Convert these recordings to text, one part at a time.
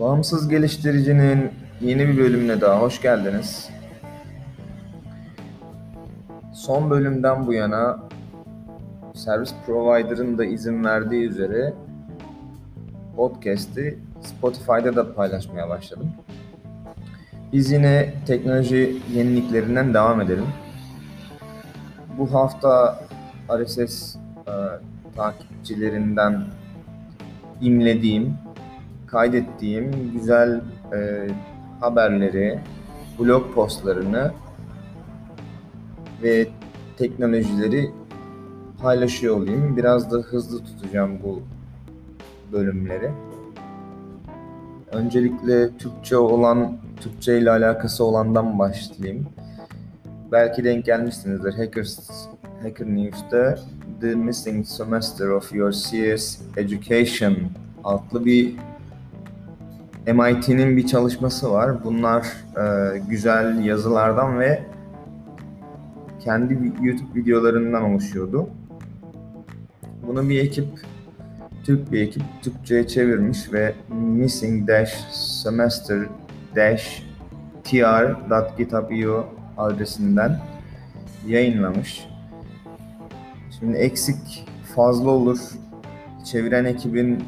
Bağımsız geliştiricinin yeni bir bölümüne daha hoş geldiniz. Son bölümden bu yana servis provider'ın da izin verdiği üzere podcast'i Spotify'da da paylaşmaya başladım. Biz yine teknoloji yeniliklerinden devam edelim. Bu hafta RSS e, takipçilerinden imlediğim, kaydettiğim güzel e, haberleri, blog postlarını ve teknolojileri paylaşıyor olayım. Biraz da hızlı tutacağım bu bölümleri. Öncelikle Türkçe olan, Türkçe ile alakası olandan başlayayım. Belki denk gelmişsinizdir. Hackers, Hacker News'ta The Missing Semester of Your CS Education adlı bir MIT'nin bir çalışması var. Bunlar e, güzel yazılardan ve kendi YouTube videolarından oluşuyordu. Bunu bir ekip, Türk bir ekip Türkçe'ye çevirmiş ve Missing Dash Semester Dash tr.github.io adresinden yayınlamış. Şimdi eksik fazla olur. Çeviren ekibin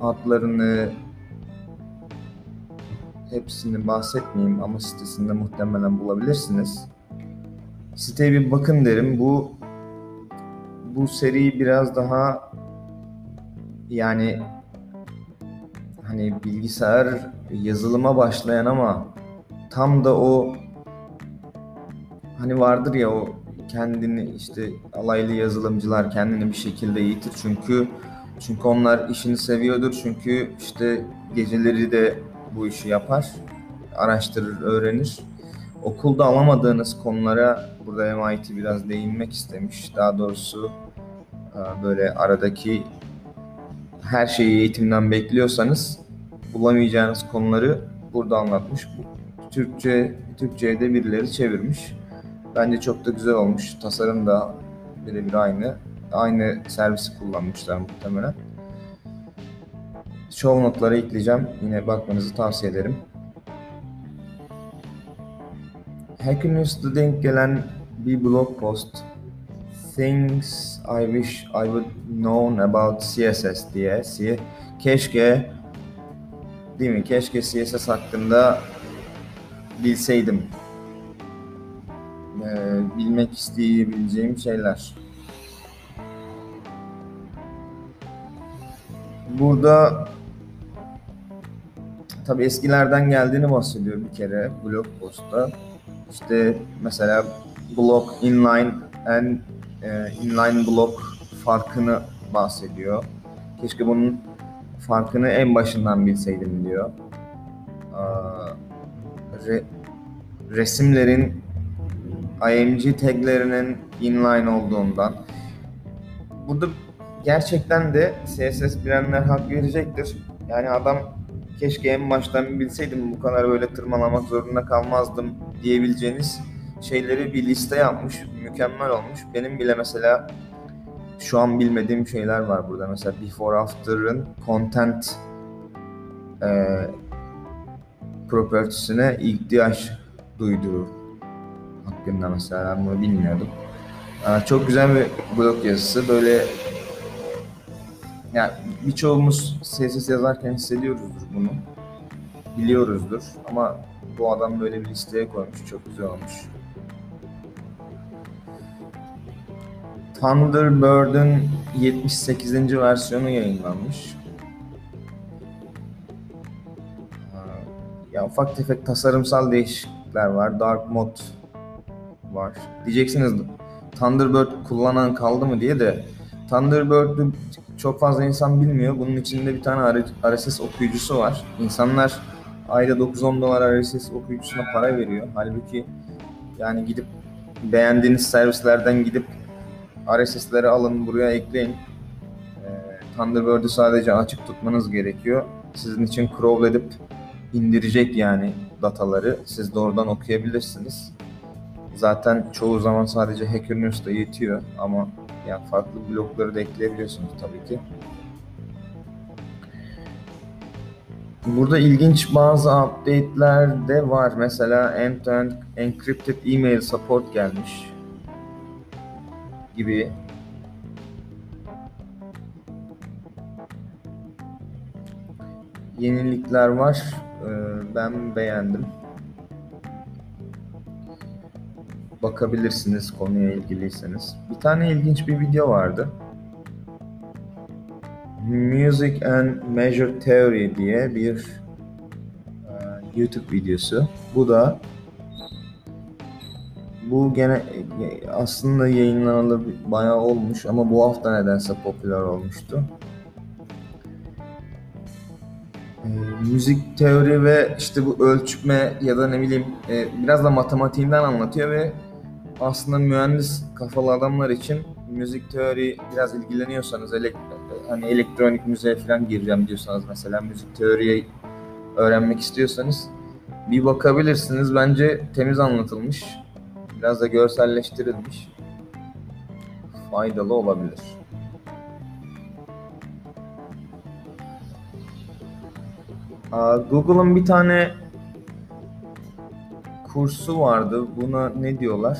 adlarını hepsini bahsetmeyeyim ama sitesinde muhtemelen bulabilirsiniz. Siteye bir bakın derim. Bu bu seri biraz daha yani hani bilgisayar yazılıma başlayan ama tam da o hani vardır ya o kendini işte alaylı yazılımcılar kendini bir şekilde eğitir çünkü çünkü onlar işini seviyordur çünkü işte geceleri de bu işi yapar araştırır öğrenir okulda alamadığınız konulara burada MIT biraz değinmek istemiş daha doğrusu böyle aradaki her şeyi eğitimden bekliyorsanız bulamayacağınız konuları burada anlatmış. Türkçe Türkçe'ye de birileri çevirmiş. Bence çok da güzel olmuş. Tasarım da birebir aynı. Aynı servisi kullanmışlar muhtemelen. Show notlara ekleyeceğim. Yine bakmanızı tavsiye ederim. Hacker News'da denk gelen bir blog post Things I wish I would known about CSS diye. Keşke değil mi? Keşke CSS hakkında bilseydim e, bilmek isteyebileceğim şeyler. Burada tabi eskilerden geldiğini bahsediyor bir kere blog postta. İşte mesela block inline and e, inline block farkını bahsediyor. Keşke bunun farkını en başından bilseydim diyor. Re, resimlerin IMG taglerinin inline olduğundan. Burada gerçekten de CSS bilenler hak verecektir. Yani adam keşke en baştan bilseydim bu kadar böyle tırmalamak zorunda kalmazdım diyebileceğiniz şeyleri bir liste yapmış. Mükemmel olmuş. Benim bile mesela şu an bilmediğim şeyler var burada. Mesela before after'ın content e, propertiesine ihtiyaç duyduğu hakkında mesela ben bunu bilmiyordum. Çok güzel bir blog yazısı. Böyle yani birçoğumuz CSS yazarken hissediyoruzdur bunu. Biliyoruzdur ama bu adam böyle bir listeye koymuş. Çok güzel olmuş. Thunderbird'ın 78. versiyonu yayınlanmış. Ya ufak tefek tasarımsal değişiklikler var. Dark mode var. Diyeceksiniz Thunderbird kullanan kaldı mı diye de Thunderbird'ü çok fazla insan bilmiyor. Bunun içinde bir tane RSS okuyucusu var. İnsanlar ayda 9-10 dolar RSS okuyucusuna para veriyor. Halbuki yani gidip beğendiğiniz servislerden gidip RSS'leri alın buraya ekleyin. Ee, Thunderbird'ü sadece açık tutmanız gerekiyor. Sizin için crawl edip indirecek yani dataları. Siz de oradan okuyabilirsiniz. Zaten çoğu zaman sadece Hacker News'ta yetiyor ama yani farklı blokları da ekleyebiliyorsunuz tabii ki. Burada ilginç bazı update'ler de var. Mesela end-to-end encrypted email support gelmiş gibi. Yenilikler var. Ee, Ben beğendim. Bakabilirsiniz konuya ilgiliyseniz. Bir tane ilginç bir video vardı. Music and Measure Theory diye bir e, YouTube videosu. Bu da bu gene e, aslında yayınlanalı bayağı olmuş ama bu hafta nedense popüler olmuştu. E, müzik teori ve işte bu ölçme ya da ne bileyim e, biraz da matematiğinden anlatıyor ve aslında mühendis kafalı adamlar için müzik teori biraz ilgileniyorsanız elek hani elektronik müziğe falan gireceğim diyorsanız mesela müzik teoriyi öğrenmek istiyorsanız bir bakabilirsiniz. Bence temiz anlatılmış. Biraz da görselleştirilmiş. Faydalı olabilir. Google'ın bir tane kursu vardı. Buna ne diyorlar?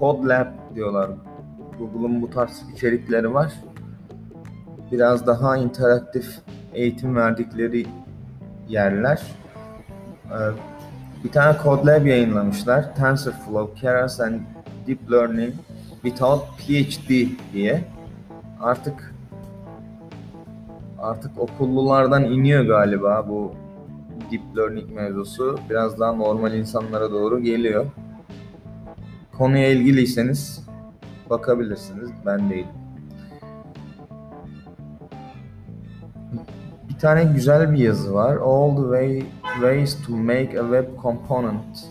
Code Lab diyorlar. Google'ın bu tarz içerikleri var. Biraz daha interaktif eğitim verdikleri yerler. Ee, Bir tane Code Lab yayınlamışlar. TensorFlow, Keras and Deep Learning Without PhD diye. Artık artık okullulardan iniyor galiba bu Deep Learning mevzusu. Biraz daha normal insanlara doğru geliyor. Konuya ilgiliyseniz bakabilirsiniz. Ben değilim. Bir tane güzel bir yazı var. All the way ways to make a web component.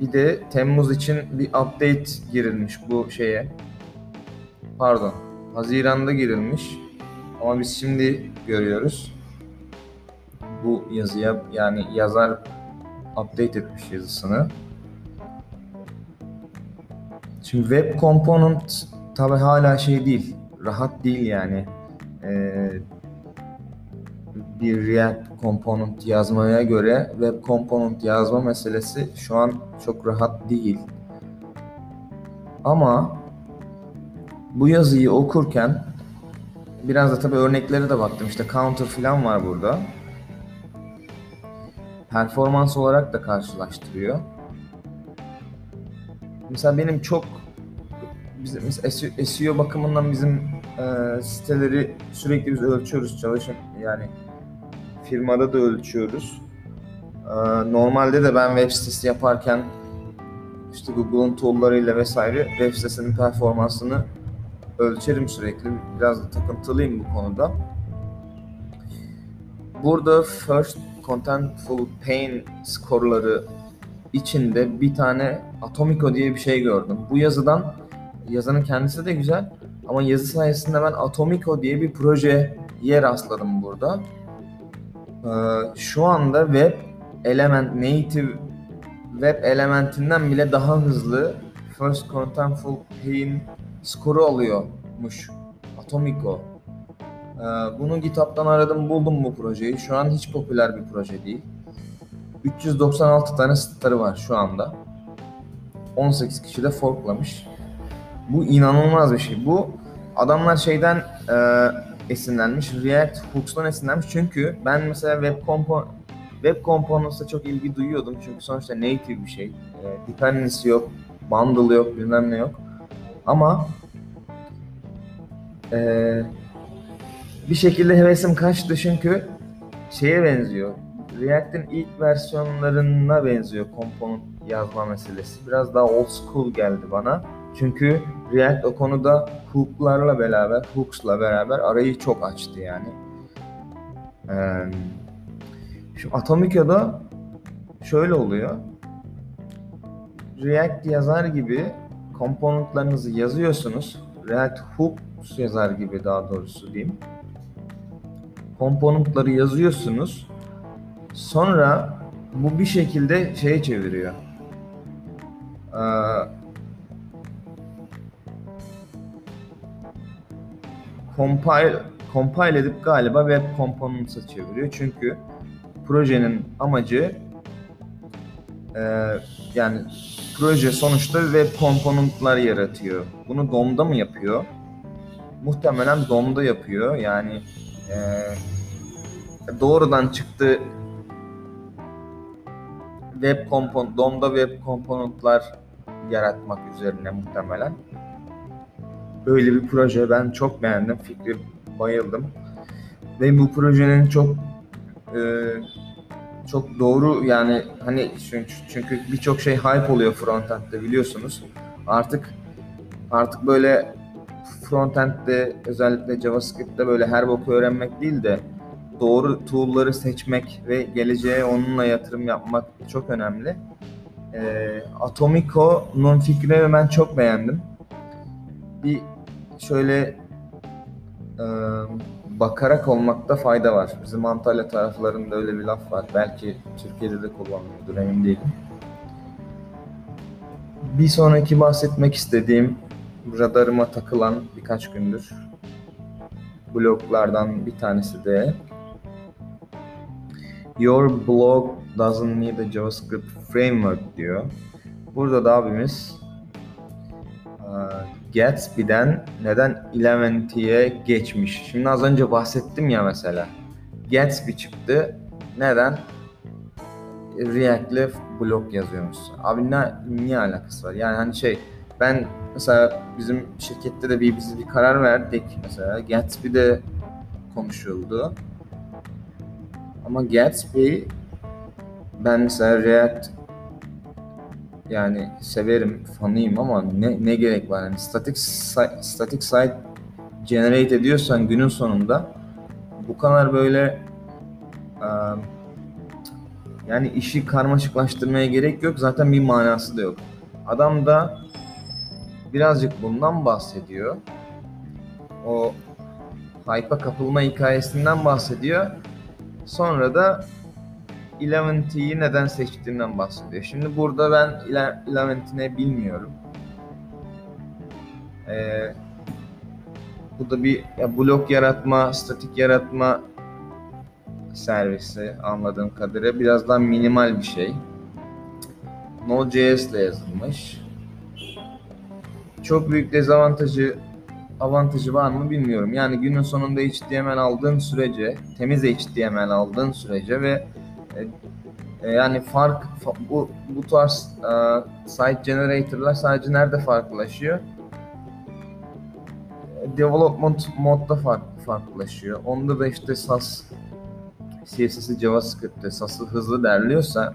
Bir de Temmuz için bir update girilmiş bu şeye. Pardon. Haziran'da girilmiş. Ama biz şimdi görüyoruz. Bu yazıya yani yazar update etmiş yazısını. Şimdi web component tabi hala şey değil. Rahat değil yani. Ee, bir React component yazmaya göre web component yazma meselesi şu an çok rahat değil. Ama bu yazıyı okurken biraz da tabii örneklere de baktım. İşte counter falan var burada. Performans olarak da karşılaştırıyor. Mesela benim çok bizim SEO, SEO bakımından bizim e, siteleri sürekli biz ölçüyoruz çalışın yani firmada da ölçüyoruz. E, normalde de ben web sitesi yaparken işte Google'un tool'larıyla vesaire web sitesinin performansını ölçerim sürekli. Biraz da takıntılıyım bu konuda. Burada first contentful pain skorları içinde bir tane Atomico diye bir şey gördüm. Bu yazıdan yazının kendisi de güzel ama yazı sayesinde ben Atomico diye bir projeye rastladım burada. Ee, şu anda web element native web elementinden bile daha hızlı first contentful pain skoru alıyormuş Atomico. Ee, bunu GitHub'dan aradım buldum bu projeyi. Şu an hiç popüler bir proje değil. 396 tane starı var şu anda. 18 kişi de forklamış. Bu inanılmaz bir şey. Bu adamlar şeyden e, esinlenmiş. React Hooks'tan esinlenmiş. Çünkü ben mesela web compo web components'a çok ilgi duyuyordum. Çünkü sonuçta native bir şey. E, dependency yok, bundle yok, bilmem ne yok. Ama e, bir şekilde hevesim kaçtı çünkü şeye benziyor. React'in ilk versiyonlarına benziyor komponent yazma meselesi. Biraz daha old school geldi bana. Çünkü React o konuda hook'larla beraber, hooks'la beraber arayı çok açtı yani. Ee, şu Atomico'da şöyle oluyor. React yazar gibi komponentlarınızı yazıyorsunuz. React hooks yazar gibi daha doğrusu diyeyim. Komponentları yazıyorsunuz. Sonra bu bir şekilde şeye çeviriyor. Ee, compile compile edip galiba web components'a çeviriyor. Çünkü projenin amacı e, yani proje sonuçta web component'lar yaratıyor. Bunu DOM'da mı yapıyor? Muhtemelen DOM'da yapıyor. Yani e, doğrudan çıktı web kompon DOM'da web komponentler yaratmak üzerine muhtemelen. Böyle bir proje ben çok beğendim. Fikri bayıldım. Ve bu projenin çok e, çok doğru yani hani çünkü, çünkü birçok şey hype oluyor frontend'de biliyorsunuz. Artık artık böyle frontend'de özellikle JavaScript'te böyle her boku öğrenmek değil de doğru tool'ları seçmek ve geleceğe onunla yatırım yapmak çok önemli. E, Atomico'nun fikrini ben çok beğendim. Bir şöyle e, bakarak olmakta fayda var. Bizim Antalya taraflarında öyle bir laf var. Belki Türkiye'de de kullanılıyordur emin değilim. Bir sonraki bahsetmek istediğim radarıma takılan birkaç gündür bloglardan bir tanesi de Your blog doesn't need a JavaScript framework diyor. Burada da abimiz Gatsby'den neden Elementy'ye geçmiş. Şimdi az önce bahsettim ya mesela. Gatsby çıktı. Neden? React'le blog yazıyormuşsun. Abi ne, niye alakası var? Yani hani şey ben mesela bizim şirkette de bir biz bir karar verdik mesela Gatsby'de konuşuldu. Ama Gatsby ben mesela React yani severim, fanıyım ama ne ne gerek var? Yani static site, static site generate ediyorsan günün sonunda bu kadar böyle yani işi karmaşıklaştırmaya gerek yok. Zaten bir manası da yok. Adam da birazcık bundan bahsediyor. O hype'a kapılma hikayesinden bahsediyor. Sonra da Eleventy'yi neden seçtiğinden bahsediyor. Şimdi burada ben Eleventy bilmiyorum. Ee, bu da bir ya blok yaratma, statik yaratma servisi anladığım kadarıyla biraz daha minimal bir şey. Node.js ile yazılmış. Çok büyük dezavantajı avantajı var mı bilmiyorum. Yani günün sonunda HTML aldığın sürece, temiz HTML aldığın sürece ve e, yani fark bu bu tarz e, site generator'lar sadece nerede farklılaşıyor? Development modda fark, farklılaşıyor. Onda da işte SAS CSS'i JavaScript'te SAS'ı hızlı derliyorsa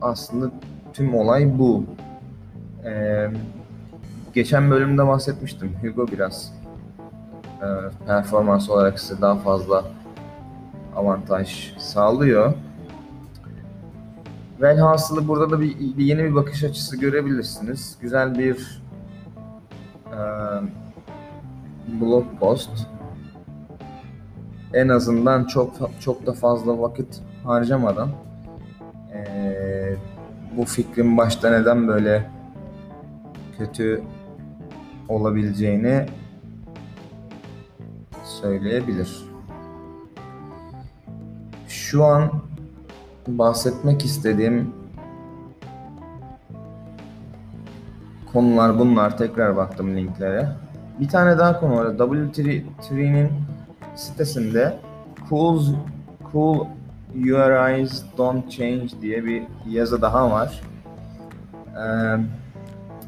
aslında tüm olay bu. Ee, geçen bölümde bahsetmiştim. Hugo biraz e, performans olarak size daha fazla avantaj sağlıyor. Velhasılı burada da bir, bir yeni bir bakış açısı görebilirsiniz. Güzel bir e, blog post. En azından çok çok da fazla vakit harcamadan e, bu fikrin başta neden böyle kötü olabileceğini söyleyebilir. Şu an bahsetmek istediğim konular bunlar. Tekrar baktım linklere. Bir tane daha konu var. W3'nin sitesinde cool, cool URIs don't change diye bir yazı daha var. Ee,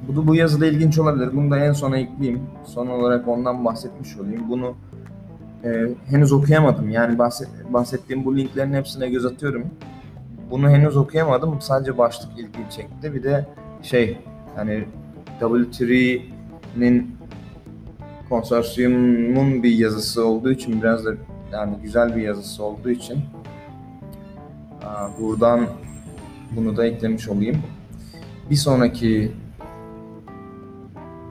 bu, bu yazıda ilginç olabilir. Bunu da en sona ekleyeyim. Son olarak ondan bahsetmiş olayım. Bunu e, henüz okuyamadım. Yani bahset, bahsettiğim bu linklerin hepsine göz atıyorum. Bunu henüz okuyamadım. Sadece başlık ilgimi çekti. Bir de şey hani W3'nin konsorsiyumun bir yazısı olduğu için biraz da yani güzel bir yazısı olduğu için buradan bunu da eklemiş olayım. Bir sonraki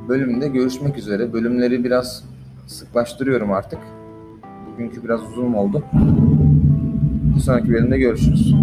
bölümde görüşmek üzere. Bölümleri biraz sıklaştırıyorum artık. Bugünkü biraz uzun oldu. Bir sonraki bölümde görüşürüz.